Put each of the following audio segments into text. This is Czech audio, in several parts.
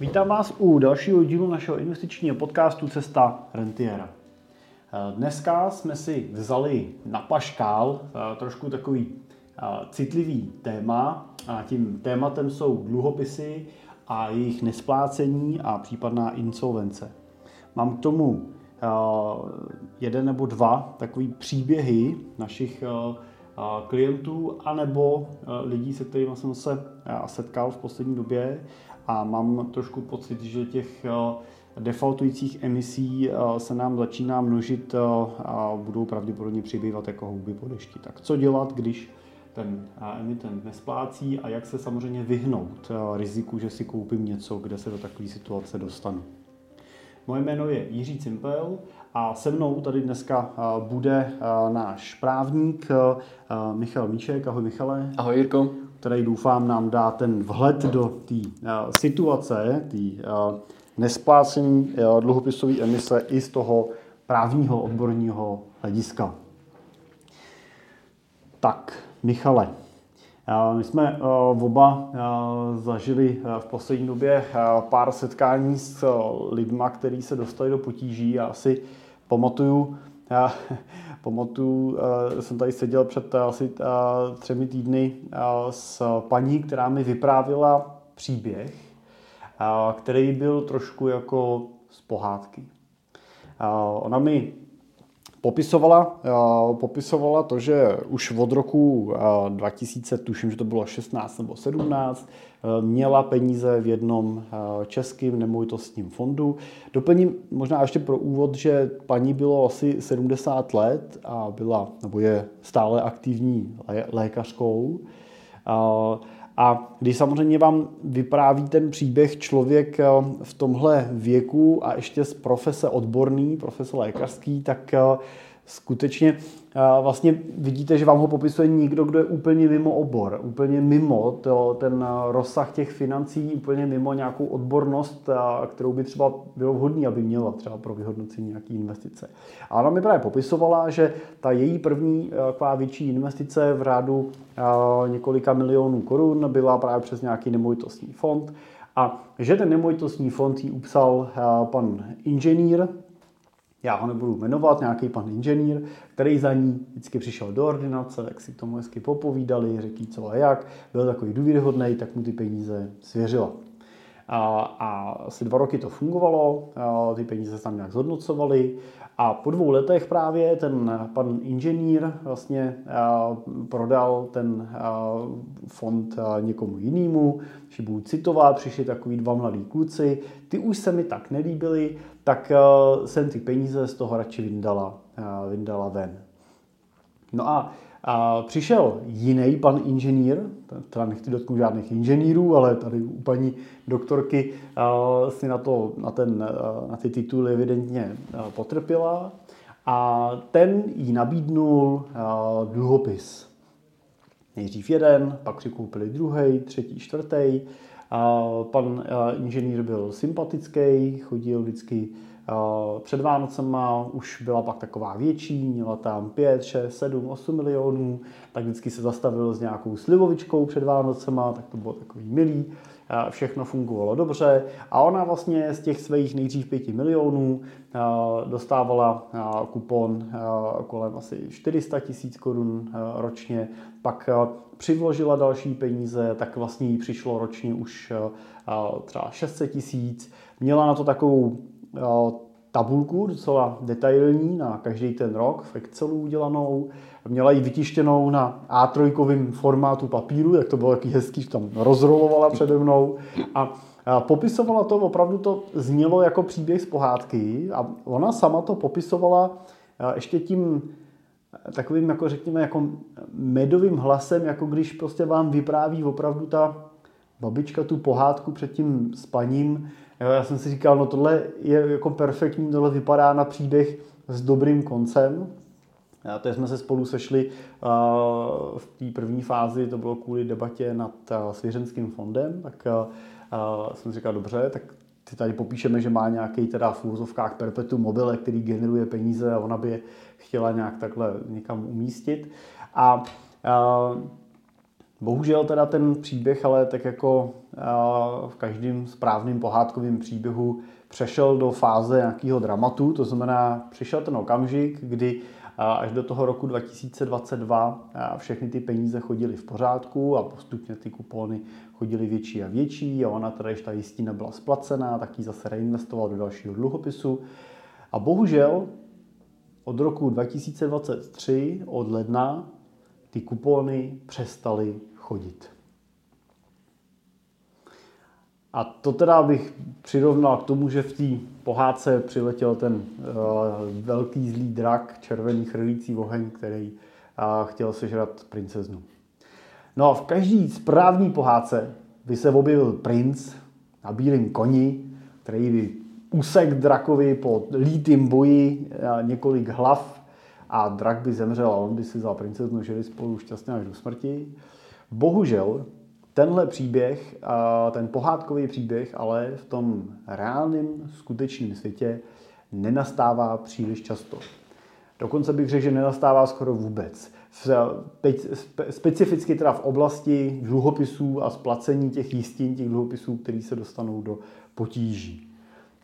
Vítám vás u dalšího dílu našeho investičního podcastu Cesta Rentiera. Dneska jsme si vzali na paškál eh, trošku takový eh, citlivý téma. A tím tématem jsou dluhopisy a jejich nesplácení a případná insolvence. Mám k tomu eh, jeden nebo dva takové příběhy našich klientů anebo lidí, se kterými jsem se setkal v poslední době a mám trošku pocit, že těch eh, defaultujících emisí eh, se nám začíná množit eh, a budou pravděpodobně přibývat jako houby po dešti. Tak co dělat, když ten emitent nesplácí a jak se samozřejmě vyhnout riziku, že si koupím něco, kde se do takové situace dostanu. Moje jméno je Jiří Cimpel a se mnou tady dneska bude náš právník Michal Míček. Ahoj Michale. Ahoj Jirko který doufám nám dá ten vhled do té uh, situace, té uh, nesplácení uh, dluhopisové emise i z toho právního odborního hlediska. Tak, Michale, my jsme oba zažili v poslední době pár setkání s lidma, kteří se dostali do potíží. Já si pamatuju pamatuju, eh, jsem tady seděl před eh, asi eh, třemi týdny s paní, která mi vyprávěla příběh, který byl trošku jako z pohádky. Ona mi popisovala, popisovala to, že už od roku 2000, tuším, že to bylo 16 nebo 17, měla peníze v jednom českým nemovitostním fondu. Doplním možná ještě pro úvod, že paní bylo asi 70 let a byla, nebo je stále aktivní lékařkou. A když samozřejmě vám vypráví ten příběh člověk v tomhle věku a ještě z profese odborný, profese lékařský, tak skutečně vlastně vidíte, že vám ho popisuje někdo, kdo je úplně mimo obor, úplně mimo to, ten rozsah těch financí, úplně mimo nějakou odbornost, kterou by třeba bylo vhodný, aby měla třeba pro vyhodnocení nějaké investice. A ona mi právě popisovala, že ta její první taková větší investice v řádu několika milionů korun byla právě přes nějaký nemovitostní fond a že ten nemovitostní fond jí upsal pan inženýr, já ho nebudu jmenovat, nějaký pan inženýr, který za ní vždycky přišel do ordinace, tak si k tomu hezky popovídali, řekli co a jak, byl takový důvěryhodný, tak mu ty peníze svěřila. A, a asi dva roky to fungovalo, a ty peníze se tam nějak zhodnocovaly a po dvou letech právě ten pan inženýr vlastně prodal ten fond někomu jinému, že budu citovat, přišli takový dva mladí kluci, ty už se mi tak nelíbili, tak jsem ty peníze z toho radši vyndala, vyndala ven. No a a přišel jiný pan inženýr, teda nechci dotknout žádných inženýrů, ale tady u paní doktorky si na, to, na, ten, na ty tituly evidentně potrpěla a ten jí nabídnul dluhopis. Nejdřív jeden, pak koupili druhý, třetí, čtvrtý. Pan inženýr byl sympatický, chodil vždycky před Vánocema už byla pak taková větší, měla tam 5, 6, 7, 8 milionů, tak vždycky se zastavil s nějakou slivovičkou před Vánocema, tak to bylo takový milý, všechno fungovalo dobře a ona vlastně z těch svých nejdřív 5 milionů dostávala kupon kolem asi 400 tisíc korun ročně, pak přivložila další peníze, tak vlastně jí přišlo ročně už třeba 600 tisíc, měla na to takovou tabulku docela detailní na každý ten rok v Excelu udělanou. Měla ji vytištěnou na A3 formátu papíru, jak to bylo taky hezký, tam rozrolovala přede mnou. A popisovala to, opravdu to znělo jako příběh z pohádky a ona sama to popisovala ještě tím takovým, jako řekněme, jako medovým hlasem, jako když prostě vám vypráví opravdu ta babička tu pohádku před tím spaním, Jo, já jsem si říkal, no tohle je jako perfektní, tohle vypadá na příběh s dobrým koncem. A to jsme se spolu sešli v té první fázi, to bylo kvůli debatě nad svěřenským fondem, tak jsem říkal, dobře, tak ty tady popíšeme, že má nějaký teda v úzovkách perpetuum mobile, který generuje peníze a ona by je chtěla nějak takhle někam umístit. A, a bohužel teda ten příběh ale tak jako v každém správném pohádkovém příběhu přešel do fáze nějakého dramatu, to znamená, přišel ten okamžik, kdy až do toho roku 2022 všechny ty peníze chodily v pořádku a postupně ty kupony chodily větší a větší a ona teda, když ta jistina byla splacená, tak ji zase reinvestoval do dalšího dluhopisu. A bohužel od roku 2023, od ledna, ty kupony přestaly chodit. A to teda bych přirovnal k tomu, že v té pohádce přiletěl ten uh, velký zlý drak, červený chrlící oheň, který uh, chtěl sežrat princeznu. No a v každý správný pohádce by se objevil princ na bílém koni, který by úsek drakovi po lítým boji několik hlav a drak by zemřel a on by si vzal princeznu, žili spolu šťastně až do smrti. Bohužel tenhle příběh, ten pohádkový příběh, ale v tom reálném, skutečném světě nenastává příliš často. Dokonce bych řekl, že nenastává skoro vůbec. Specificky teda v oblasti dluhopisů a splacení těch jistin, těch dluhopisů, které se dostanou do potíží.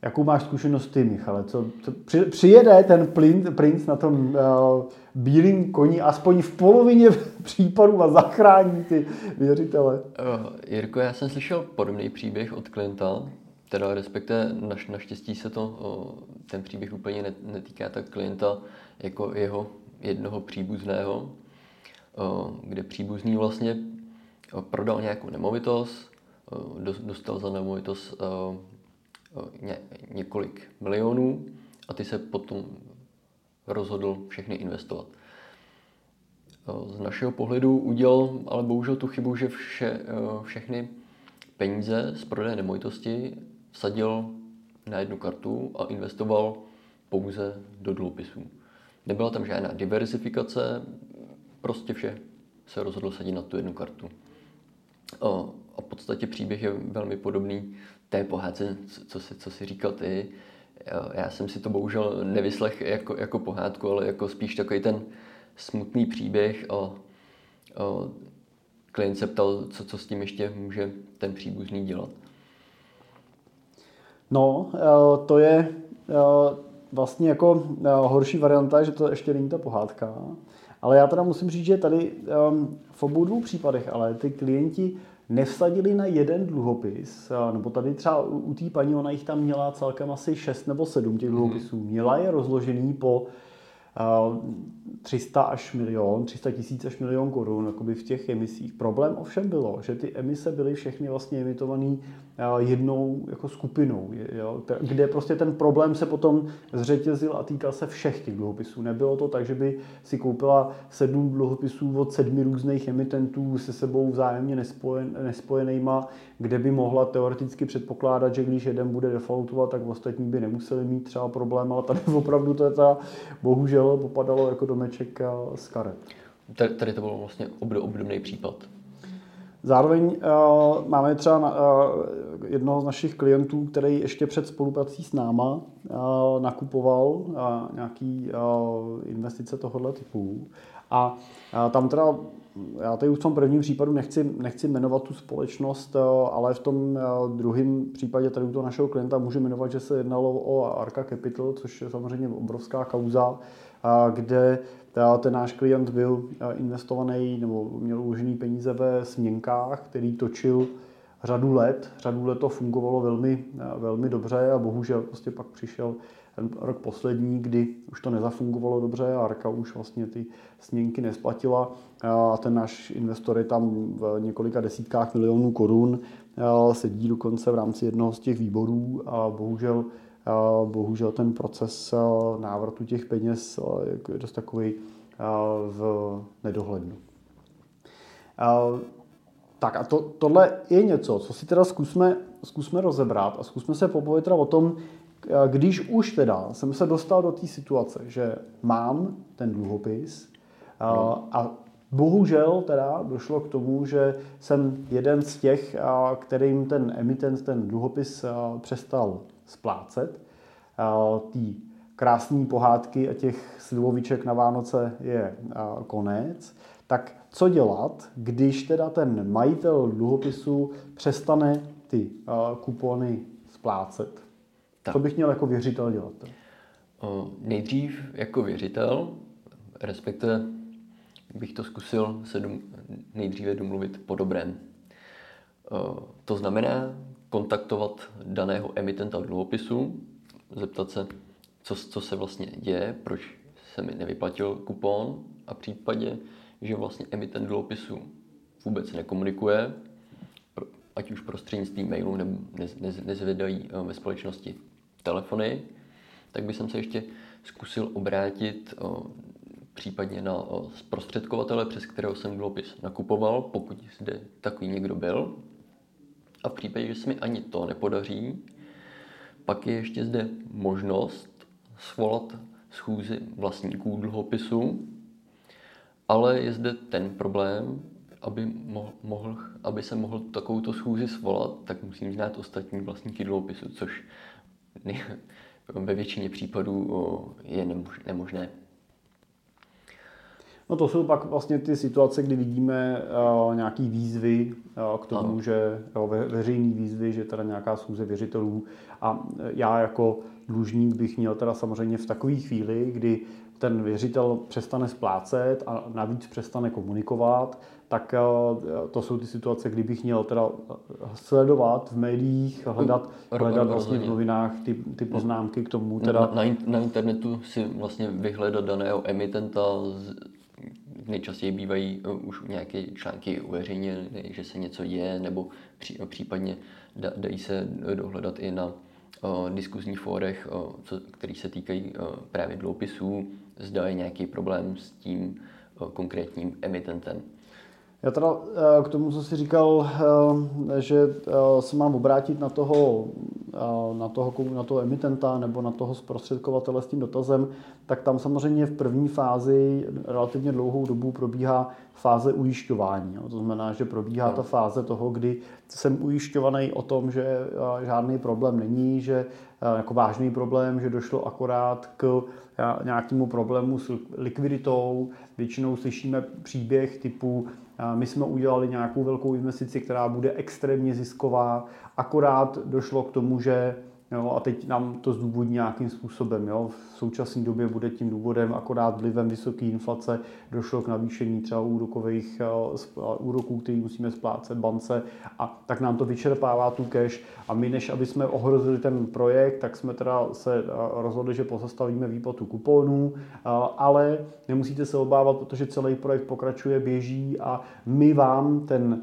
Jakou máš zkušenost ty, Michale? Co, co, při, přijede ten plin, princ na tom uh, bílém koni aspoň v polovině případů a zachrání ty věřitele? Uh, Jirko, já jsem slyšel podobný příběh od klienta, teda respektive naš, naštěstí se to, uh, ten příběh úplně netýká tak klienta jako jeho jednoho příbuzného, uh, kde příbuzný vlastně prodal nějakou nemovitost, dostal za nemovitost ně, několik milionů a ty se potom rozhodl všechny investovat. Z našeho pohledu udělal ale bohužel tu chybu, že vše, všechny peníze z prodeje nemovitosti vsadil na jednu kartu a investoval pouze do dluhopisů. Nebyla tam žádná diversifikace, prostě vše se rozhodl sadit na tu jednu kartu. A v podstatě příběh je velmi podobný té pohádce, co si, co si říkal ty. Já jsem si to bohužel nevyslech jako, jako pohádku, ale jako spíš takový ten smutný příběh a, a klient se ptal, co, co s tím ještě může ten příbuzný dělat. No, e, to je e, vlastně jako e, horší varianta, že to ještě není ta pohádka. Ale já teda musím říct, že tady v obou dvou případech, ale ty klienti nevsadili na jeden dluhopis, nebo tady třeba u té paní, ona jich tam měla celkem asi 6 nebo 7 těch mhm. dluhopisů. Měla je rozložený po 300 až milion, 300 tisíc až milion korun v těch emisích. Problém ovšem bylo, že ty emise byly všechny vlastně emitované jednou jako skupinou, jo, kde prostě ten problém se potom zřetězil a týkal se všech těch dluhopisů. Nebylo to tak, že by si koupila sedm dluhopisů od sedmi různých emitentů se sebou vzájemně nespojen, nespojenýma, kde by mohla teoreticky předpokládat, že když jeden bude defaultovat, tak ostatní by nemuseli mít třeba problém, ale tady opravdu to je ta, bohužel popadalo jako domeček z karet. Tady, to bylo vlastně obdobný případ. Zároveň uh, máme třeba uh, jednoho z našich klientů, který ještě před spoluprací s náma uh, nakupoval uh, nějaký uh, investice tohoto typu. A uh, tam teda, já tady už v tom prvním případu nechci, nechci jmenovat tu společnost, uh, ale v tom uh, druhém případě tady u toho našeho klienta můžu jmenovat, že se jednalo o Arca Capital, což je samozřejmě obrovská kauza, uh, kde ten náš klient byl investovaný nebo měl uložený peníze ve směnkách, který točil řadu let. Řadu let to fungovalo velmi, velmi dobře a bohužel prostě pak přišel ten rok poslední, kdy už to nezafungovalo dobře a Arka už vlastně ty směnky nesplatila a ten náš investor je tam v několika desítkách milionů korun, sedí dokonce v rámci jednoho z těch výborů a bohužel bohužel ten proces návratu těch peněz je dost takový v nedohlednu. Tak a to, tohle je něco, co si teda zkusme, zkusme rozebrat a zkusme se teda o tom, když už teda jsem se dostal do té situace, že mám ten dluhopis a, a bohužel teda došlo k tomu, že jsem jeden z těch, kterým ten emitent ten dluhopis přestal splácet. Tý krásné pohádky a těch slivoviček na Vánoce je konec, tak co dělat, když teda ten majitel dluhopisu přestane ty kupony splácet. Tak. Co bych měl jako věřitel dělat? Nejdřív jako věřitel, respektive bych to zkusil se dom, nejdříve domluvit po dobrém. To znamená kontaktovat daného emitenta dluhopisu, zeptat se, co, co se vlastně děje, proč se mi nevyplatil kupon a v případě, že vlastně emitent dluhopisu vůbec nekomunikuje, ať už prostřednictvím mailu nebo nez, nez, nezvedají eh, ve společnosti telefony, tak bych se ještě zkusil obrátit o, eh, případně na o, eh, zprostředkovatele, přes kterého jsem dluhopis nakupoval, pokud zde takový někdo byl. A v případě, že se mi ani to nepodaří, pak je ještě zde možnost svolat schůzi vlastníků dluhopisu, ale je zde ten problém, aby, mohl, mohl, aby se mohl takovouto schůzi svolat, tak musím znát ostatní vlastníky dluhopisu, což ve většině případů je nemožné. No to jsou pak vlastně ty situace, kdy vidíme uh, nějaký výzvy uh, k tomu, ano. že jo, ve, veřejný výzvy, že teda nějaká schůze věřitelů a já jako dlužník bych měl teda samozřejmě v takové chvíli, kdy ten věřitel přestane splácet a navíc přestane komunikovat, tak eh, to jsou ty situace, kdy bych měl teda sledovat v médiích, hledat, hledat vlastně v novinách ty, ty poznámky k tomu. Teda... Na, na, na internetu si vlastně vyhledat daného emitenta, nejčastěji bývají eh, už nějaké články uveřejněny, že se něco je, nebo pří, případně da, dají se dohledat i na o, diskuzních fórech, který se týkají právě dloupisů, zda je nějaký problém s tím konkrétním emitentem. Já teda eh, k tomu, co jsi říkal, eh, že eh, se mám obrátit na toho, na toho, na toho emitenta nebo na toho zprostředkovatele s tím dotazem, tak tam samozřejmě v první fázi relativně dlouhou dobu probíhá fáze ujišťování. To znamená, že probíhá ta fáze toho, kdy jsem ujišťovaný o tom, že žádný problém není, že jako vážný problém, že došlo akorát k nějakému problému s likviditou. Většinou slyšíme příběh typu my jsme udělali nějakou velkou investici, která bude extrémně zisková, akorát došlo k tomu, že Jo, a teď nám to zdůvodní nějakým způsobem. Jo. V současné době bude tím důvodem akorát vlivem vysoké inflace došlo k navýšení třeba úrokových eh, úroků, který musíme splácet bance a tak nám to vyčerpává tu cash a my, než aby jsme ohrozili ten projekt, tak jsme teda se eh, rozhodli, že pozastavíme výplatu kuponů, eh, ale nemusíte se obávat, protože celý projekt pokračuje, běží a my vám ten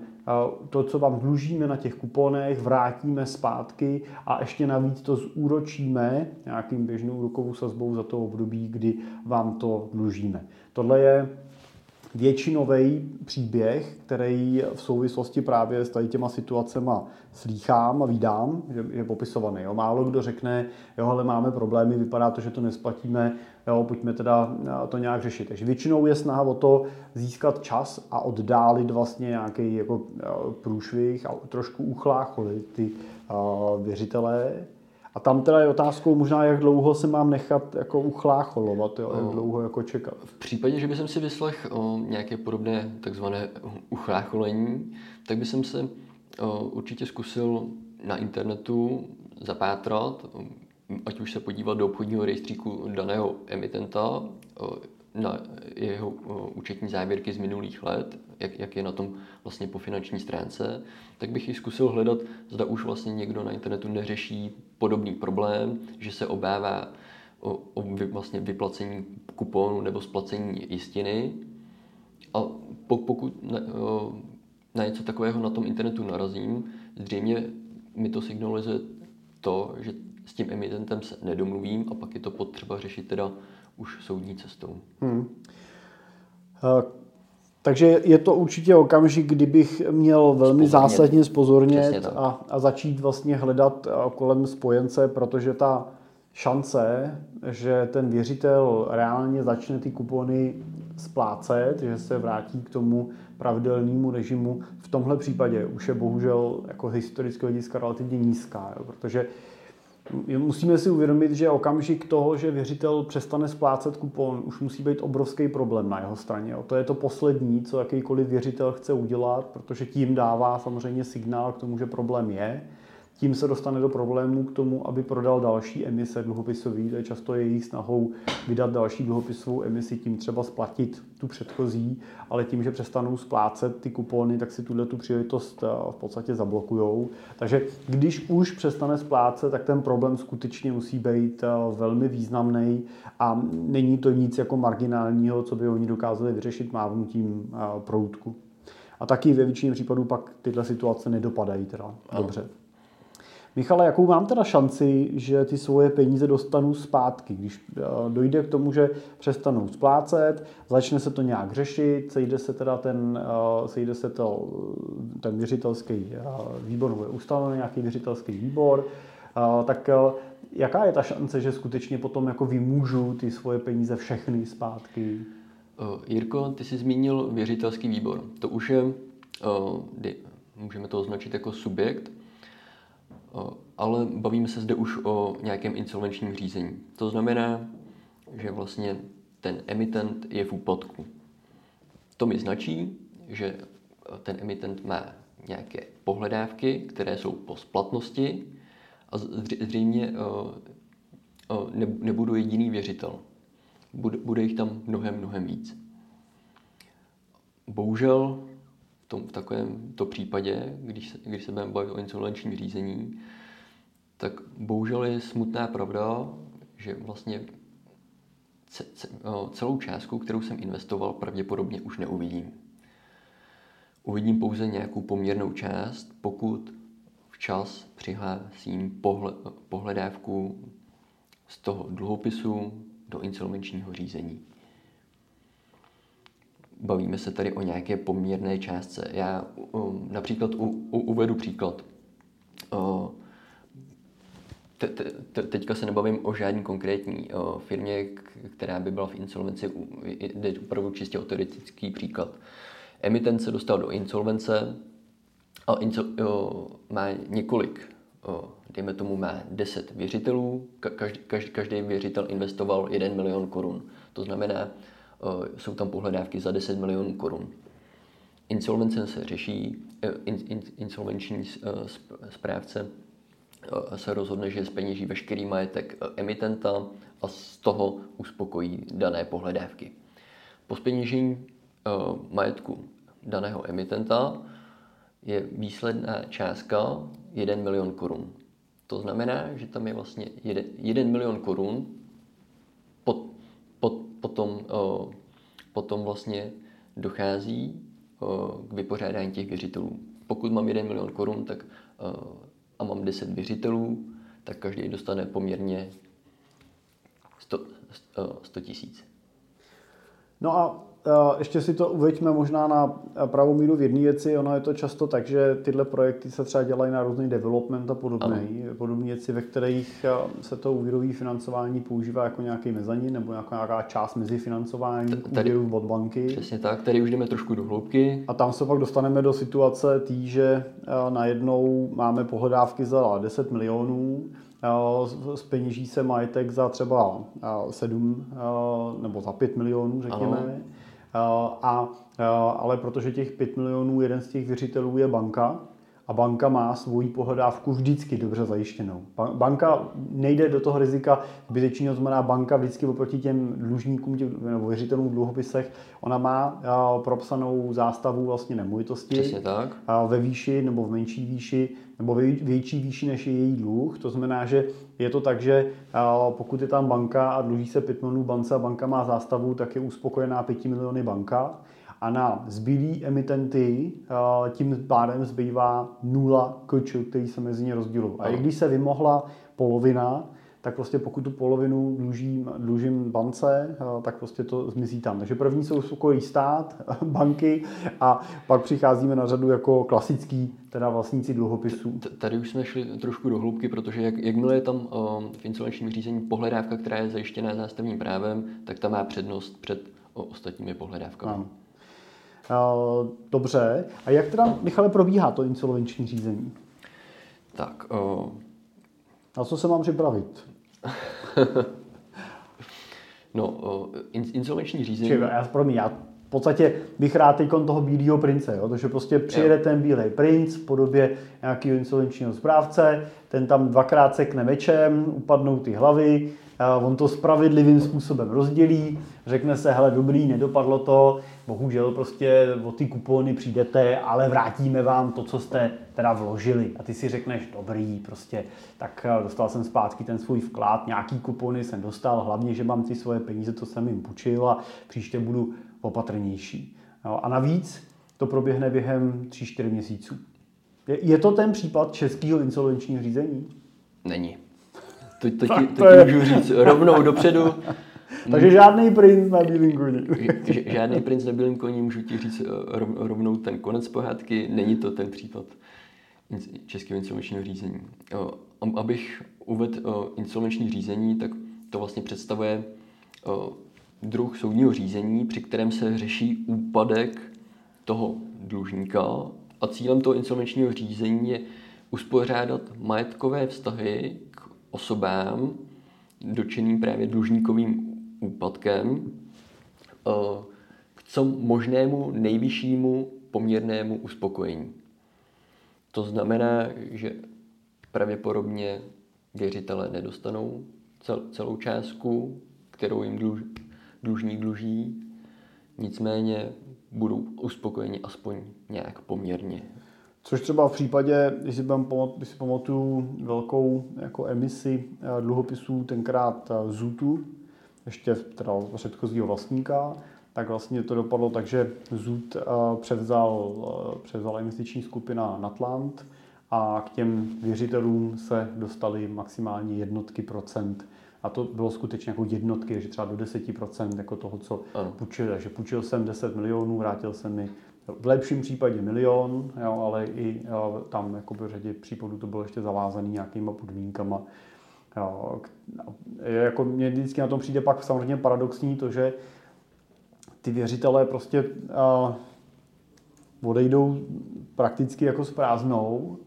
to, co vám dlužíme na těch kuponech, vrátíme zpátky a ještě navíc to zúročíme nějakým běžnou úrokovou sazbou za to období, kdy vám to dlužíme. Tohle je většinový příběh, který v souvislosti právě s tady těma situacema slýchám a vídám, že je popisovaný. Jo. Málo kdo řekne, jo, ale máme problémy, vypadá to, že to nesplatíme, jo, pojďme teda eh, to nějak řešit. Takže většinou je snaha o to získat čas a oddálit vlastně nějaký jako eh, průšvih a trošku uchlácholit ty uh, věřitelé, a tam teda je otázkou možná, jak dlouho se mám nechat jako uchlácholovat, jo, jak dlouho jako čekat. V případě, že bych si vyslech o nějaké podobné takzvané uchlácholení, tak bych se o, určitě zkusil na internetu zapátrat, ať už se podívat do obchodního rejstříku daného emitenta, o, na jeho účetní závěrky z minulých let, jak, jak je na tom vlastně po finanční stránce, tak bych ji zkusil hledat, zda už vlastně někdo na internetu neřeší podobný problém, že se obává o, o vy, vlastně vyplacení kuponu nebo splacení jistiny. A pokud na, o, na něco takového na tom internetu narazím, zřejmě mi to signalizuje to, že s tím emitentem se nedomluvím a pak je to potřeba řešit teda už soudní cestou. Hmm. Takže je to určitě okamžik, kdybych měl velmi Spozornět. zásadně spozornět a, a začít vlastně hledat kolem spojence, protože ta šance, že ten věřitel reálně začne ty kupony splácet, že se vrátí k tomu pravidelnému režimu, v tomhle případě už je bohužel jako historického hlediska relativně nízká, jo, protože Musíme si uvědomit, že okamžik toho, že věřitel přestane splácet kupon, už musí být obrovský problém na jeho straně. To je to poslední, co jakýkoliv věřitel chce udělat, protože tím dává samozřejmě signál k tomu, že problém je tím se dostane do problému k tomu, aby prodal další emise dluhopisový. To je často jejich snahou vydat další dluhopisovou emisi, tím třeba splatit tu předchozí, ale tím, že přestanou splácet ty kupony, tak si tuhle tu příležitost eh, v podstatě zablokujou. Takže když už přestane splácet, tak ten problém skutečně musí být eh, velmi významný a není to nic jako marginálního, co by oni dokázali vyřešit mávnutím eh, proutku. A taky ve většině případů pak tyhle situace nedopadají teda dobře. Michale, jakou mám teda šanci, že ty svoje peníze dostanu zpátky, když eh, dojde k tomu, že přestanou splácet, začne se to nějak řešit, sejde se teda ten, eh, sejde se to, ten věřitelský eh, výbor, nebo je ustanoven nějaký věřitelský výbor, tak jaká je ta šance, že skutečně potom jako vymůžu ty svoje peníze všechny zpátky? Jirko, ty jsi zmínil věřitelský výbor. To už je, můžeme to označit jako subjekt, ale bavíme se zde už o nějakém insolvenčním řízení. To znamená, že vlastně ten emitent je v úpadku. To mi značí, že ten emitent má nějaké pohledávky, které jsou po splatnosti a zřejmě nebudu jediný věřitel. Bude jich tam mnohem, mnohem víc. Bohužel tom, v takovém to případě, když se, když se budeme bavit o insolvenčním řízení, tak bohužel je smutná pravda, že vlastně celou částku, kterou jsem investoval, pravděpodobně už neuvidím. Uvidím pouze nějakou poměrnou část, pokud včas přihlásím pohled, pohledávku z toho dluhopisu do insolvenčního řízení bavíme se tady o nějaké poměrné částce. Já um, například u, u, uvedu příklad. Uh, te, te, teďka se nebavím o žádný konkrétní uh, firmě, která by byla v insolvenci, jde opravdu čistě o teoretický příklad. Emitent se dostal do insolvence a insol, uh, má několik, uh, dejme tomu má 10 věřitelů, každý, každý, každý věřitel investoval 1 milion korun. To znamená, jsou tam pohledávky za 10 milionů korun. Insolvence se řeší, eh, in, in, insolvenční eh, správce se rozhodne, že zpeněží veškerý majetek emitenta a z toho uspokojí dané pohledávky. Po zpeněžení majetku daného emitenta je výsledná částka 1 milion korun. To znamená, že tam je vlastně 1 milion korun pod, pod, potom, potom vlastně dochází k vypořádání těch věřitelů. Pokud mám 1 milion korun tak, a mám 10 věřitelů, tak každý dostane poměrně 100 tisíc. No a ještě si to uveďme možná na pravou míru v jedné věci. Ono je to často tak, že tyhle projekty se třeba dělají na různý development a podobné. Podobné věci, ve kterých se to úvěrové financování používá jako nějaký mezanin nebo nějaká, nějaká část mezi financování úvěrů od banky. Přesně tak, tady už jdeme trošku do hloubky. A tam se pak dostaneme do situace tý, že najednou máme pohledávky za 10 milionů, speněží se majetek za třeba 7 nebo za 5 milionů, řekněme. Ano a, ale protože těch 5 milionů, jeden z těch věřitelů je banka, a banka má svoji pohledávku vždycky dobře zajištěnou. Banka nejde do toho rizika zbytečného, znamená banka vždycky oproti těm dlužníkům těm, nebo věřitelům v dluhopisech, ona má propsanou zástavu vlastně nemovitosti Přesně tak. ve výši nebo v menší výši nebo větší výši než je její dluh. To znamená, že je to tak, že pokud je tam banka a dluží se 5 milionů bance a banka má zástavu, tak je uspokojená 5 miliony banka a na zbylý emitenty tím pádem zbývá nula kočů, který se mezi ně rozdělují. A i když se vymohla polovina, tak prostě pokud tu polovinu dlužím, dlužím bance, tak prostě to zmizí tam. Takže první jsou uspokojí stát, banky a pak přicházíme na řadu jako klasický, teda vlastníci dluhopisů. Tady už jsme šli trošku do hloubky, protože jak, jakmile je tam um, v insolvenčním řízení pohledávka, která je zajištěná zástavním právem, tak ta má přednost před o, ostatními pohledávkami. Ano. Dobře. A jak teda, Michale, probíhá to insolvenční řízení? Tak, uh, Na co se mám připravit? no, insolvenční řízení... Čiže, já, promiň, já v podstatě bych rád teď toho bílého prince, jo? protože prostě přijede jo. ten bílý princ v podobě nějakého insolvenčního správce, ten tam dvakrát sekne mečem, upadnou ty hlavy, on to spravedlivým způsobem rozdělí, řekne se, hele dobrý, nedopadlo to, bohužel prostě o ty kupony přijdete, ale vrátíme vám to, co jste teda vložili. A ty si řekneš, dobrý, prostě, tak eh, dostal jsem zpátky ten svůj vklad, nějaký kupony jsem dostal, hlavně, že mám ty svoje peníze, co jsem jim půjčil a příště budu opatrnější. Jo, a navíc to proběhne během 3-4 měsíců. Je, je to ten případ českého insolvenčního řízení? Není. To, to, ti, to, to ti můžu říct rovnou dopředu. Takže žádný princ na bílém koni. žádný princ na bílém koni, můžu ti říct eh, rovnou ten konec pohádky, není to ten případ českého insolvenčního řízení. Abych uvedl eh, insolvenční řízení, tak to vlastně představuje eh, druh soudního řízení, při kterém se řeší úpadek toho dlužníka a cílem toho insolvenčního řízení je uspořádat majetkové vztahy k osobám dočeným právě dlužníkovým úpadkem eh, k co možnému nejvyššímu poměrnému uspokojení. To znamená, že pravděpodobně věřitelé nedostanou celou částku, kterou jim dluž, dlužník dluží, nicméně budou uspokojeni aspoň nějak poměrně. Což třeba v případě, když si, když si pamatuju velkou jako emisi eh, dluhopisů, tenkrát eh, Zutu, ještě teda předchozího vlastníka, tak vlastně to dopadlo tak, že Zut eh, převzal, převzal investiční skupina Natland a k těm věřitelům se dostaly maximálně jednotky procent a to bylo skutečně jako jednotky, že třeba do 10% jako toho, co ano. půjčil. Takže půjčil jsem 10 milionů, vrátil jsem mi v lepším případě milion, jo, ale i jo, tam jako v řadě případů to bylo ještě zavázané nějakýma podmínkama. Jo, jako mě vždycky na tom přijde pak samozřejmě paradoxní to, že ty věřitelé prostě a, odejdou prakticky jako s prázdnou.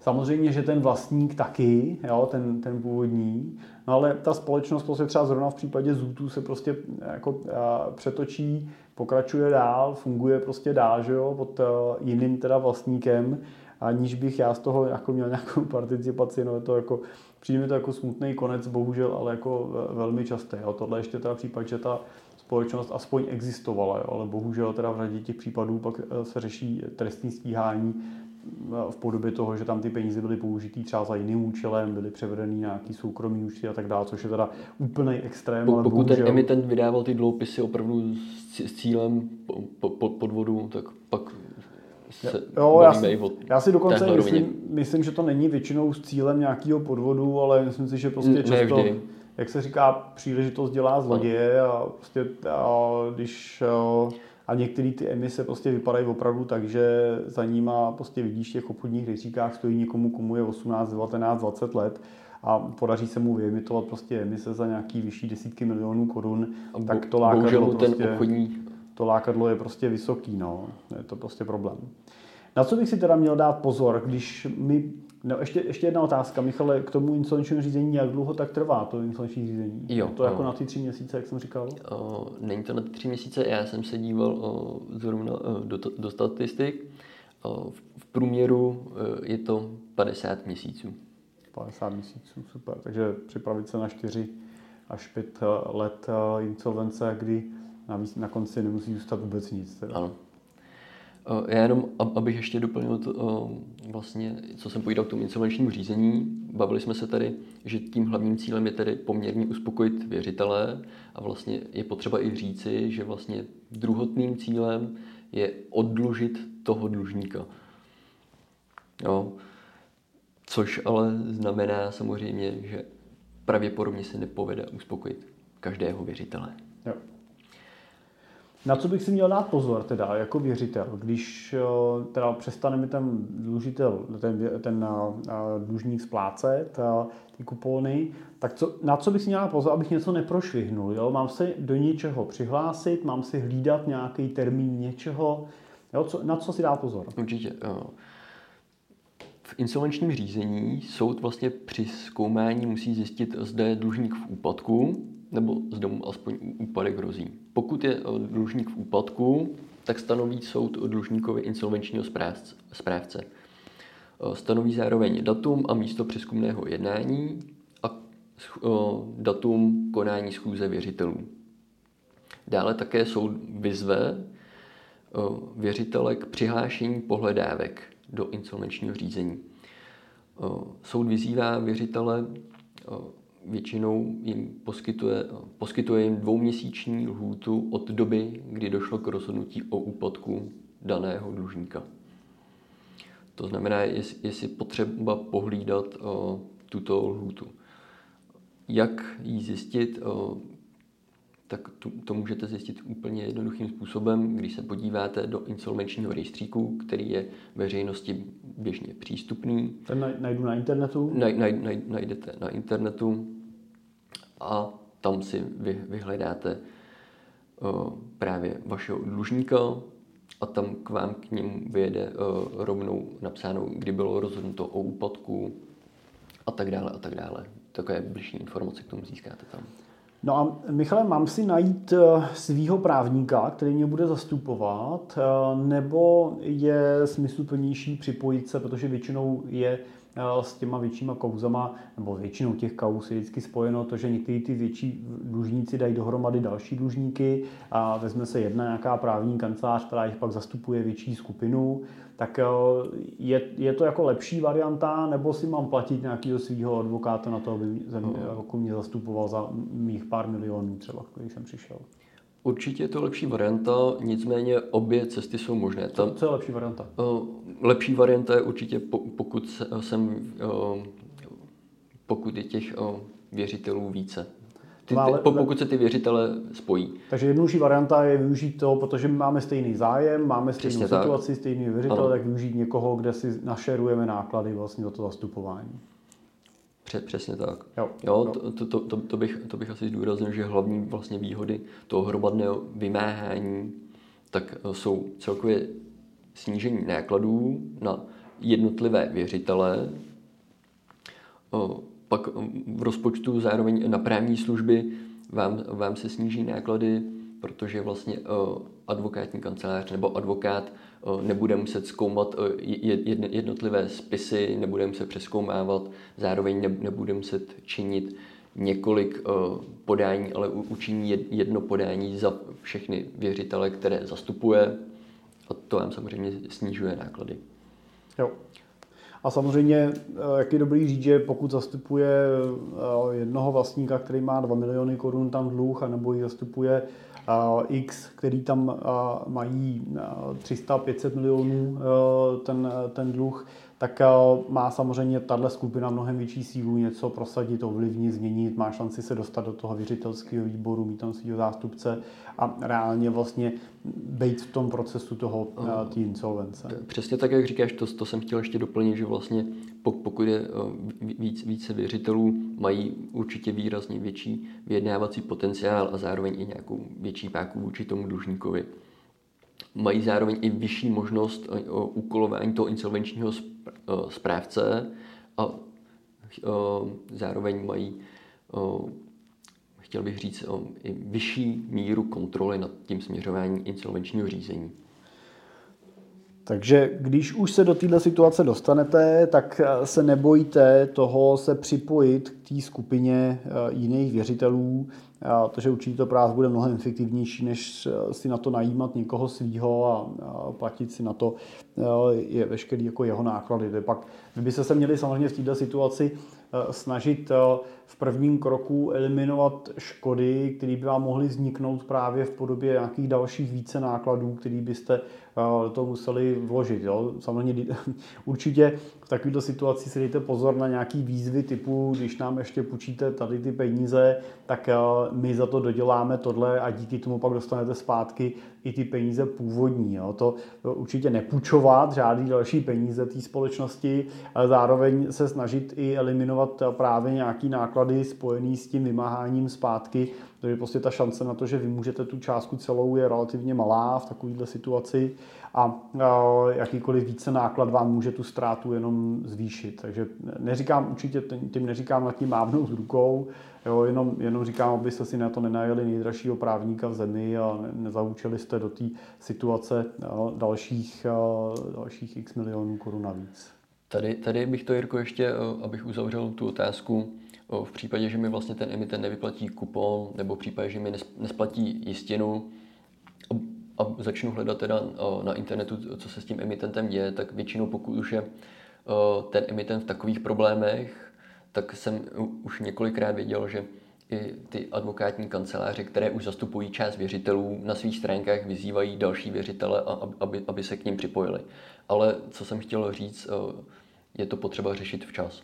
Samozřejmě, že ten vlastník taky, jo, ten, ten původní, no ale ta společnost prostě třeba zrovna v případě Zůtu se prostě jako a, přetočí pokračuje dál, funguje prostě dál, že jo, pod uh, jiným teda vlastníkem, aniž bych já z toho jako měl nějakou participaci, no je to jako, přijde mi to jako smutný konec, bohužel, ale jako velmi časté. Jo. Tohle ještě teda případ, že ta společnost aspoň existovala, jo, ale bohužel teda v řadě těch případů pak eh, se řeší trestní stíhání v podobě toho, že tam ty peníze byly použitý třeba za jiným účelem, byly převedeny nějaký soukromý účty a tak dále, což je teda úplný extrém. Po, pokud bohužel... ten emitent vydával ty dluhopisy opravdu s, cílem po, po, podvodu, tak pak se jo, já, si, já si dokonce myslím, myslím, že to není většinou s cílem nějakého podvodu, ale myslím si, že prostě často, jak se říká, příležitost dělá zloděje a prostě a když a některé ty emise prostě vypadají opravdu tak, že za nima prostě vidíš v těch obchodních rejstříkách stojí někomu, komu je 18, 19, 20 let a podaří se mu vyemitovat prostě emise za nějaký vyšší desítky milionů korun, a tak to lákadlo, prostě, ten obchodní... to lákadlo je prostě vysoký, no. je to prostě problém. Na co bych si teda měl dát pozor, když mi No, ještě, ještě jedna otázka, Michale, k tomu insolvenčnímu řízení, jak dlouho tak trvá to insolvenční řízení? Jo, je to jako na ty tři měsíce, jak jsem říkal? O, není to na ty tři měsíce, já jsem se díval o, zrovna do, do statistik. O, v, v průměru je to 50 měsíců. 50 měsíců, super. Takže připravit se na 4 až 5 let insolvence, kdy navíc na konci nemusí zůstat vůbec nic. Teda. Ano. Já jenom, abych ještě doplnil to, vlastně, co jsem povídal k tomu insolvenčnímu řízení, bavili jsme se tady, že tím hlavním cílem je tedy poměrně uspokojit věřitele a vlastně je potřeba i říci, že vlastně druhotným cílem je oddlužit toho dlužníka. Jo. Což ale znamená samozřejmě, že pravděpodobně se nepovede uspokojit každého věřitele. Jo. Na co bych si měl dát pozor teda jako věřitel, když eh, teda přestane mi ten dlužitel, ten, ten eh, dlužník splácet eh, ty kupony, tak co, na co bych si měl dát pozor, abych něco neprošvihnul. Jo? Mám se do něčeho přihlásit, mám si hlídat nějaký termín něčeho, jo? Co, na co si dát pozor? Určitě. V insolvenčním řízení soud vlastně při zkoumání musí zjistit, zda je dlužník v úpadku, nebo zda mu aspoň úpadek hrozí. Pokud je eh, dlužník v úpadku, tak stanoví soud dlužníkovi insolvenčního správce. Eh, stanoví zároveň datum a místo přeskumného jednání a eh, datum konání schůze věřitelů. Dále také soud vyzve věřitele k přihlášení pohledávek do insolvenčního řízení. Soud vyzývá věřitele většinou jim poskytuje, poskytuje jim dvouměsíční lhůtu od doby, kdy došlo k rozhodnutí o úpadku daného dlužníka. To znamená, jestli potřeba pohlídat tuto lhůtu. Jak ji zjistit? Tak to, to můžete zjistit úplně jednoduchým způsobem, když se podíváte do insolvenčního rejstříku, který je veřejnosti běžně přístupný. Ten najdu na internetu? Naj, naj, naj, najdete na internetu a tam si vy, vyhledáte uh, právě vašeho dlužníka a tam k vám k němu vyjede uh, rovnou napsáno, kdy bylo rozhodnuto o úpadku a tak dále a tak dále. Takové bližší informace k tomu získáte tam. No a Michale, mám si najít eh, svého právníka, který mě bude zastupovat, eh, nebo je smysluplnější připojit se, protože většinou je s těma většíma kauzama, nebo většinou těch kauz je vždycky spojeno to, že někteří ty větší dlužníci dají dohromady další dlužníky a vezme se jedna nějaká právní kancelář, která jich pak zastupuje větší skupinu, tak eh, je, je to jako lepší varianta, nebo si mám platit nějakého svého advokáta na to, aby mě, jako mě zastupoval za mých pár milionů třeba, když jsem přišel? Určitě je to lepší varianta, nicméně obě cesty jsou možné. Tam, co je lepší varianta? Uh, lepší varianta je určitě, pokud jsem, uh, pokud je těch uh, věřitelů více. Ty, ty, pokud se ty věřitele spojí. Takže jednodušší varianta je využít to, protože my máme stejný zájem, máme stejnou Přesně situaci, tak. stejný věřitele, tak využít někoho, kde si našerujeme náklady vlastně do toho zastupování. Přesně tak. Jo, jo, To, to, to, to, bych, to bych asi zdůraznil, že hlavní vlastně výhody toho hromadného vymáhání tak eh, jsou celkově snížení nákladů na jednotlivé věřitele, eh, pak eh, v rozpočtu zároveň na právní služby vám, vám se sníží náklady, protože vlastně advokátní kancelář nebo advokát nebude muset zkoumat jednotlivé spisy, nebude muset přeskoumávat, zároveň nebude muset činit několik podání, ale učiní jedno podání za všechny věřitele, které zastupuje a to vám samozřejmě snižuje náklady. Jo. A samozřejmě, jak je dobrý říct, že pokud zastupuje jednoho vlastníka, který má 2 miliony korun tam dluh, anebo ji zastupuje X, který tam mají 300-500 milionů ten, ten dluh, tak má samozřejmě tahle skupina mnohem větší sílu něco prosadit, ovlivnit, změnit, má šanci se dostat do toho věřitelského výboru, mít tam svého zástupce a reálně vlastně být v tom procesu toho té insolvence. Přesně tak, jak říkáš, to, to jsem chtěl ještě doplnit, že vlastně pokud je víc, více věřitelů, mají určitě výrazně větší vyjednávací potenciál a zároveň i nějakou větší páku vůči tomu dlužníkovi. Mají zároveň i vyšší možnost úkolování toho insolvenčního správce a zároveň mají chtěl bych říct, i vyšší míru kontroly nad tím směřováním insolvenčního řízení. Takže když už se do této situace dostanete, tak eh, se nebojte toho se připojit k té skupině eh, jiných věřitelů, protože určitě to práv bude mnohem efektivnější, než eh, si na to najímat někoho svýho a platit si na to je veškerý jako jeho náklady. Pak vy byste se měli samozřejmě v této situaci snažit v prvním kroku eliminovat škody, které by vám mohly vzniknout právě v podobě nějakých dalších více nákladů, které byste do toho museli vložit. Jo. Samozřejmě určitě v takovéto situaci si dejte pozor na nějaký výzvy typu, když nám ještě půjčíte tady ty peníze, tak my za to doděláme tohle a díky tomu pak dostanete zpátky i ty peníze původní. Jo. To určitě nepůjčovat žádný další peníze té společnosti, ale zároveň se snažit i eliminovat právě nějaký náklady spojený s tím vymáháním zpátky, protože prostě ta šance na to, že vy můžete tu částku celou je relativně malá v takovéhle situaci a jakýkoliv více náklad vám může tu ztrátu jenom zvýšit. Takže neříkám určitě, tím neříkám nad tím mávnout s rukou, jo, jenom, jenom říkám, abyste si na to nenajeli nejdražšího právníka v zemi a nezaučili jste do té situace dalších, dalších x milionů korun navíc. Tady, tady bych to, Jirko, ještě, abych uzavřel tu otázku, v případě, že mi vlastně ten emitent nevyplatí kupon, nebo v případě, že mi nesplatí jistinu, a začnu hledat teda na internetu, co se s tím emitentem děje, tak většinou pokud už je ten emitent v takových problémech, tak jsem už několikrát věděl, že i ty advokátní kanceláře, které už zastupují část věřitelů, na svých stránkách vyzývají další věřitele, aby, aby se k ním připojili. Ale co jsem chtěl říct, je to potřeba řešit včas.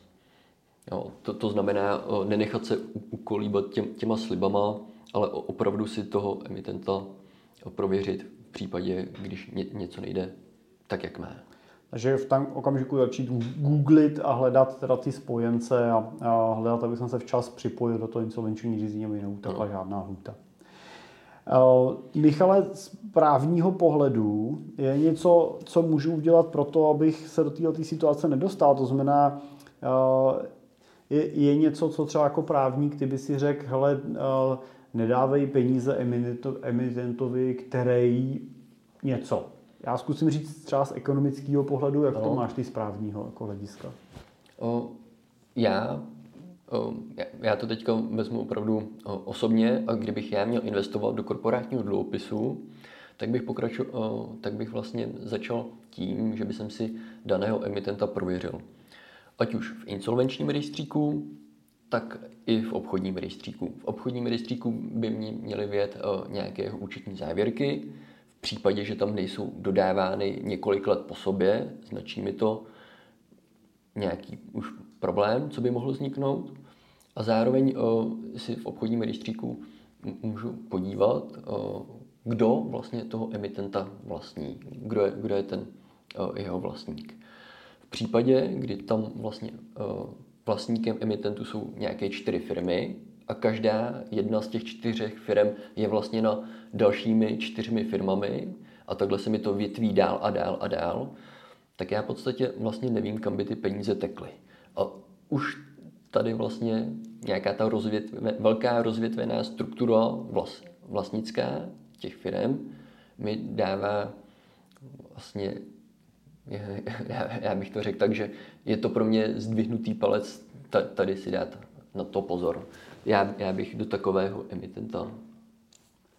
Jo, to, to znamená nenechat se ukolíbat těm, těma slibama, ale opravdu si toho emitenta prověřit v případě, když ně, něco nejde tak, jak má. Takže v tom okamžiku začít googlit a hledat teda ty spojence a, a hledat, aby jsem se včas připojil do toho insolvenční řízení, aby neutekla no. žádná hůta. Uh, Michale, z právního pohledu je něco, co můžu udělat pro to, abych se do této situace nedostal. To znamená, uh, je, je něco, co třeba jako právník ty by si řekl, hele, uh, nedávej peníze emitentovi, který něco. Já zkusím říct třeba z ekonomického pohledu, jak no. to máš ty z právního jako hlediska. O, já, já to teďka vezmu opravdu o, osobně a kdybych já měl investovat do korporátního dluhopisu, tak bych, pokraču, o, tak bych vlastně začal tím, že bych si daného emitenta prověřil. Ať už v insolvenčním rejstříku, tak i v obchodním rejstříku. V obchodním rejstříku by měly vědět nějaké účetní závěrky. V případě, že tam nejsou dodávány několik let po sobě, značí mi to nějaký už problém, co by mohl vzniknout. A zároveň si v obchodním rejstříku můžu podívat, kdo vlastně toho emitenta vlastní, kdo je, kdo je ten jeho vlastník. V případě, kdy tam vlastně vlastníkem emitentu jsou nějaké čtyři firmy a každá jedna z těch čtyřech firm je vlastně na dalšími čtyřmi firmami a takhle se mi to větví dál a dál a dál, tak já v podstatě vlastně nevím, kam by ty peníze tekly. A už tady vlastně nějaká ta rozvětve, velká rozvětvená struktura vlast, vlastnická těch firm mi dává vlastně já, já bych to řekl tak, že je to pro mě zdvihnutý palec tady si dát na to pozor. Já, já bych do takového emitenta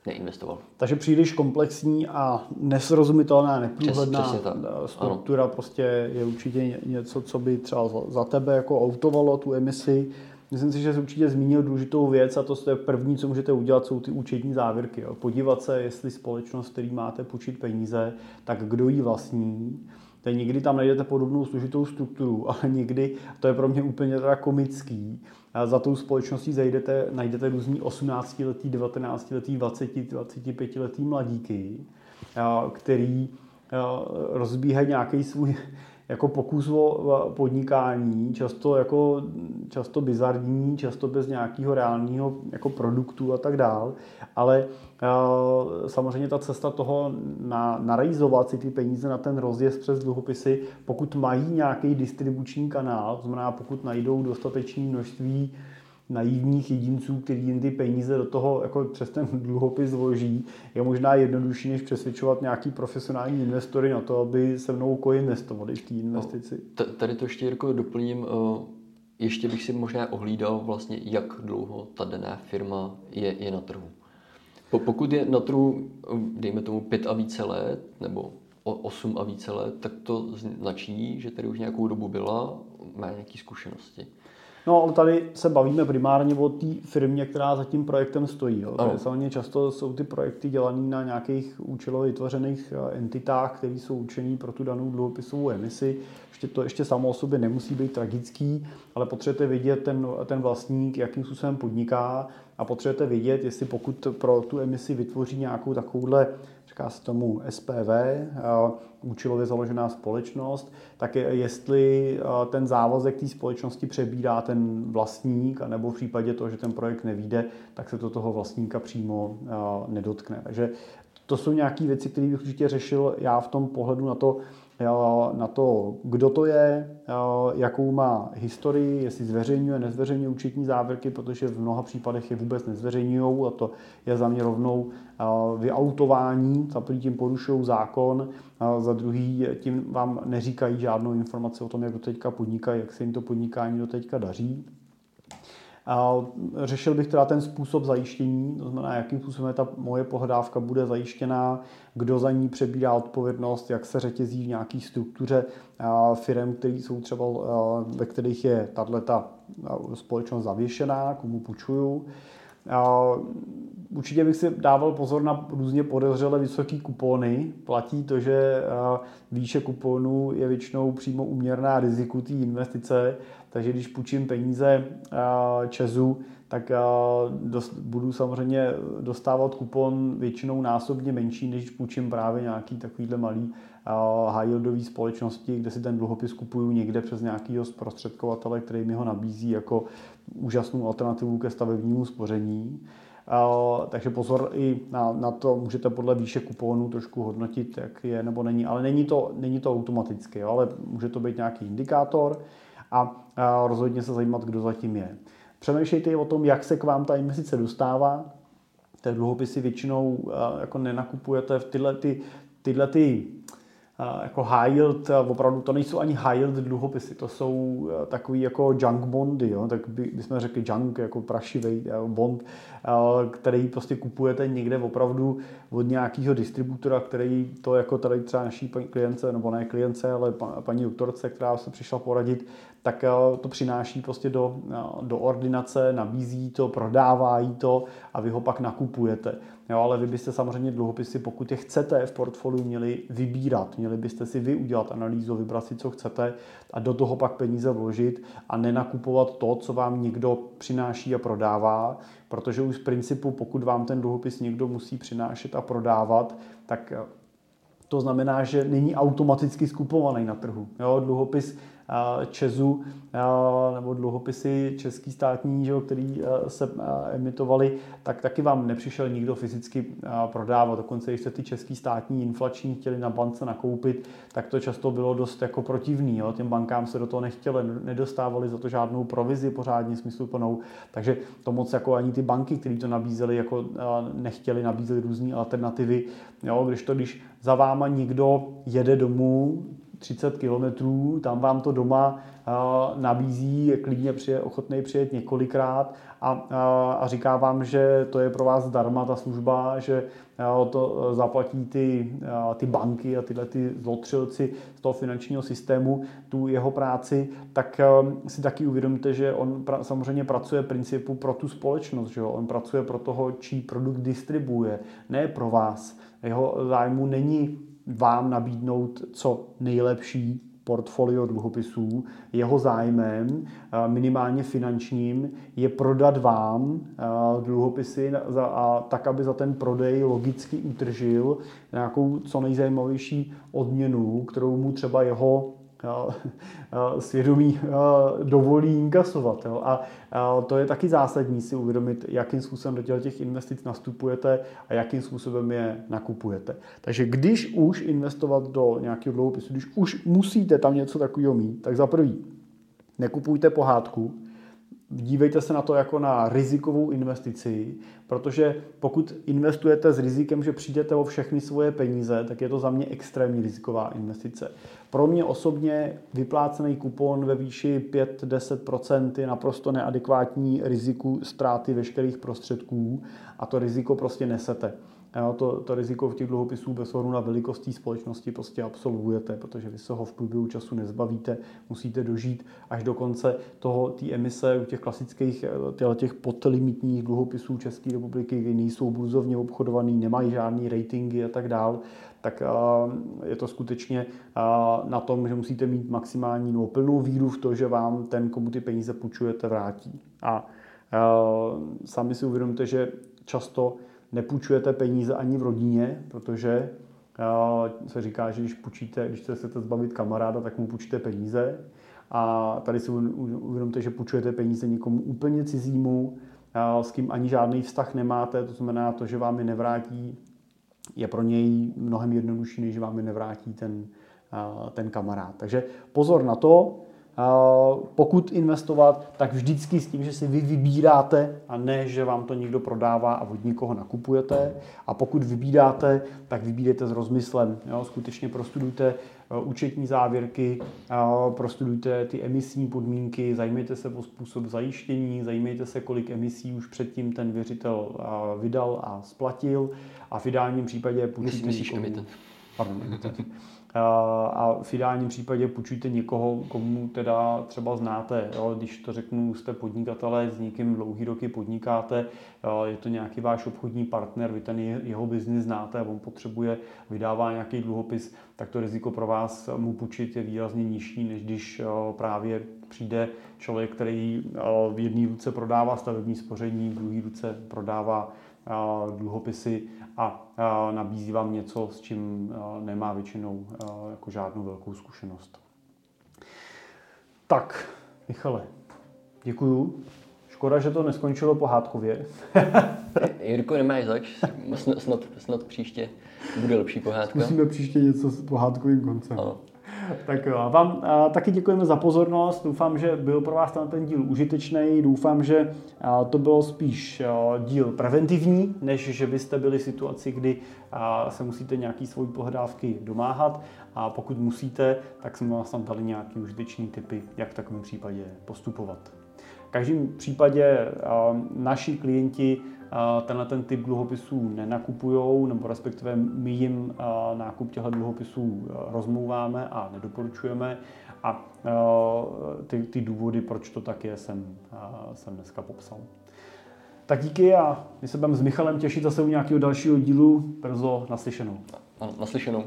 neinvestoval. Takže příliš komplexní a nesrozumitelná, neprůhledná přes, struktura ano. prostě je určitě něco, co by třeba za tebe jako autovalo tu emisi. Myslím si, že jsi určitě zmínil důležitou věc a to je první, co můžete udělat, jsou ty účetní závěrky. Jo. Podívat se, jestli společnost, který máte půjčit peníze, tak kdo ji vlastní, Tady někdy tam najdete podobnou složitou strukturu, ale někdy, to je pro mě úplně teda komický, a za tou společností zajdete, najdete různý 18-letý, 19-letý, 20, 25 letý mladíky, který rozbíhají nějaký svůj jako pokus o podnikání, často jako často bizarní, často bez nějakého reálného jako produktu a tak dál, ale uh, samozřejmě ta cesta toho na, narejzovat si ty peníze na ten rozjezd přes dluhopisy, pokud mají nějaký distribuční kanál, to znamená pokud najdou dostatečné množství naivních jedinců, kteří jim ty peníze do toho jako přes ten dluhopis vloží, je možná jednodušší, než přesvědčovat nějaký profesionální investory na to, aby se mnou koinvestovali v té investici. No, tady to ještě jako doplním. Eh, ještě bych si možná ohlídal vlastně, jak dlouho ta daná firma je, je na trhu. Pokud je na trhu, eh, dejme tomu, pět a více let, nebo osm a více let, tak to značí, že tady už nějakou dobu byla, má nějaké zkušenosti. No, ale tady se bavíme primárně o té firmě, která za tím projektem stojí. Jo. Samozřejmě často jsou ty projekty dělané na nějakých účelově vytvořených eh, entitách, které jsou určené pro tu danou dluhopisovou emisi. Ještě to ještě samo o sobě nemusí být tragický, ale potřebujete vidět ten, ten vlastník, jakým způsobem podniká a potřebujete vidět, jestli pokud pro tu emisi vytvoří nějakou takovouhle říká se tomu SPV, účelově založená společnost, tak je, jestli ten závazek té společnosti přebírá ten vlastník, nebo v případě toho, že ten projekt nevíde, tak se to toho vlastníka přímo nedotkne. Takže to jsou nějaké věci, které bych určitě řešil já v tom pohledu na to, na to, kdo to je, jakou má historii, jestli zveřejňuje, nezveřejňuje účetní závěrky, protože v mnoha případech je vůbec nezveřejňují a to je za mě rovnou vyautování, za první tím porušují zákon, za druhý tím vám neříkají žádnou informaci o tom, jak do teďka podnikají, jak se jim to podnikání do teďka daří. Řešil bych teda ten způsob zajištění, to znamená, jakým způsobem ta moje pohledávka bude zajištěná, kdo za ní přebírá odpovědnost, jak se řetězí v nějaké struktuře firm, které jsou třeba, ve kterých je tato společnost zavěšená, komu půjčuju. Určitě bych si dával pozor na různě podezřele vysoké kupony. Platí to, že výše kuponů je většinou přímo uměrná riziku té investice, takže když půjčím peníze Česu, tak dost, budu samozřejmě dostávat kupon většinou násobně menší, než když půjčím právě nějaký takovýhle malý high yieldový společnosti, kde si ten dluhopis kupuju někde přes nějakého zprostředkovatele, který mi ho nabízí jako úžasnou alternativu ke stavebnímu spoření. Takže pozor i na, na to, můžete podle výše kuponu trošku hodnotit, jak je nebo není, ale není to, není to automaticky, jo, ale může to být nějaký indikátor a, rozhodně se zajímat, kdo zatím je. Přemýšlejte o tom, jak se k vám ta investice dostává. Ty dluhopisy většinou jako nenakupujete v tyhle, ty, tyhle ty jako high yield, opravdu to nejsou ani high yield dluhopisy, to jsou takový jako junk bondy, jo? tak by, bychom řekli junk, jako prašivý bond, který prostě kupujete někde opravdu od nějakého distributora, který to jako tady třeba naší klience, nebo ne klience, ale paní doktorce, která se přišla poradit, tak to přináší prostě do, do ordinace, nabízí to, prodává jí to a vy ho pak nakupujete. Jo, ale vy byste samozřejmě dluhopisy, pokud je chcete v portfoliu, měli vybírat. Měli byste si vy udělat analýzu, vybrat si, co chcete a do toho pak peníze vložit a nenakupovat to, co vám někdo přináší a prodává, protože už z principu, pokud vám ten dluhopis někdo musí přinášet a prodávat, tak to znamená, že není automaticky skupovaný na trhu. Jo, dluhopis Česu nebo dluhopisy český státní, který se emitovali, tak taky vám nepřišel nikdo fyzicky prodávat. Dokonce, když se ty český státní inflační chtěli na bance nakoupit, tak to často bylo dost jako protivný. Jo. Těm bankám se do toho nechtěli, nedostávali za to žádnou provizi pořádně smysluplnou, takže to moc jako ani ty banky, které to nabízely, jako nechtěli nabízet různé alternativy. Jo, když to, když za váma někdo jede domů, 30 kilometrů, tam vám to doma nabízí, je klidně přije, ochotný přijet několikrát a, a, a říká vám, že to je pro vás zdarma ta služba, že to zaplatí ty, ty banky a tyhle ty zlotřilci z toho finančního systému tu jeho práci, tak si taky uvědomíte, že on pra, samozřejmě pracuje principu pro tu společnost, že jo? on pracuje pro toho, čí produkt distribuje, ne pro vás. Jeho zájmu není vám nabídnout co nejlepší portfolio dluhopisů. Jeho zájmem, eh, minimálně finančním, je prodat vám eh, dluhopisy a tak, aby za ten prodej logicky utržil nějakou co nejzajímavější odměnu, kterou mu třeba jeho svědomí dovolí inkasovat. Jo? A to je taky zásadní si uvědomit, jakým způsobem do těch investic nastupujete a jakým způsobem je nakupujete. Takže když už investovat do nějakého dluhopisu, když už musíte tam něco takového mít, tak za prvý nekupujte pohádku, dívejte se na to jako na rizikovou investici, protože pokud investujete s rizikem, že přijdete o všechny svoje peníze, tak je to za mě extrémně riziková investice. Pro mě osobně vyplácený kupon ve výši 5-10% je naprosto neadekvátní riziku ztráty veškerých prostředků a to riziko prostě nesete. Jo, to, to riziko v těch dluhopisů bez ohledu na velikost té společnosti prostě absolvujete, protože vy se ho v průběhu času nezbavíte, musíte dožít až do konce toho té emise u těch klasických těch podlimitních dluhopisů České republiky, kdy nejsou burzovně obchodovaný, nemají žádný ratingy a tak dál, tak je to skutečně na tom, že musíte mít maximální nebo plnou víru v to, že vám ten, komu ty peníze půjčujete, vrátí. A sami si uvědomíte, že často nepůjčujete peníze ani v rodině, protože se říká, že když půjčíte, když se chcete zbavit kamaráda, tak mu půjčíte peníze. A tady si uvědomte, že půjčujete peníze někomu úplně cizímu, s kým ani žádný vztah nemáte, to znamená to, že vám je nevrátí, je pro něj mnohem jednodušší, než vám je nevrátí ten, ten kamarád. Takže pozor na to, pokud investovat, tak vždycky s tím, že si vy vybíráte a ne, že vám to někdo prodává a od nikoho nakupujete. A pokud vybíráte, tak vybírejte s rozmyslem. Jo? Skutečně prostudujte e, účetní závěrky, prostudujte ty emisní podmínky, zajímejte se o způsob zajištění, zajímejte se, kolik emisí už předtím ten věřitel vydal a splatil a v ideálním případě půjčíte Myslíš emitent. Pardon, a v ideálním případě půjčujte někoho, komu teda třeba znáte. Jo? Když to řeknu, jste podnikatelé, s někým dlouhý roky podnikáte, je to nějaký váš obchodní partner, vy ten jeho biznis znáte a on potřebuje, vydává nějaký dluhopis, tak to riziko pro vás mu půjčit je výrazně nižší, než když právě přijde člověk, který v jedné ruce prodává stavební spoření, v druhé ruce prodává dluhopisy a nabízí vám něco, s čím nemá většinou jako žádnou velkou zkušenost. Tak, Michale, děkuju. Škoda, že to neskončilo pohádkově. Jirko, nemáš zač, snad, snad, snad příště bude lepší pohádka. Musíme příště něco s pohádkovým koncem. Ano. Tak jo, a vám a, taky děkujeme za pozornost. Doufám, že byl pro vás ten díl užitečný. Doufám, že a, to bylo spíš a, díl preventivní, než že byste byli v situaci, kdy a, se musíte nějaký svojí pohledávky domáhat. A pokud musíte, tak jsme vás tam dali nějaký užitečný typy, jak v takovém případě postupovat. V každém případě naši klienti tenhle ten typ dluhopisů nenakupují, nebo respektive my jim nákup těchto dluhopisů rozmlouváme a nedoporučujeme. A ty, ty důvody, proč to tak je, jsem, jsem dneska popsal. Tak díky a my se budeme s Michalem těšit zase u nějakého dalšího dílu. Brzo naslyšenou. Ano, naslyšenou.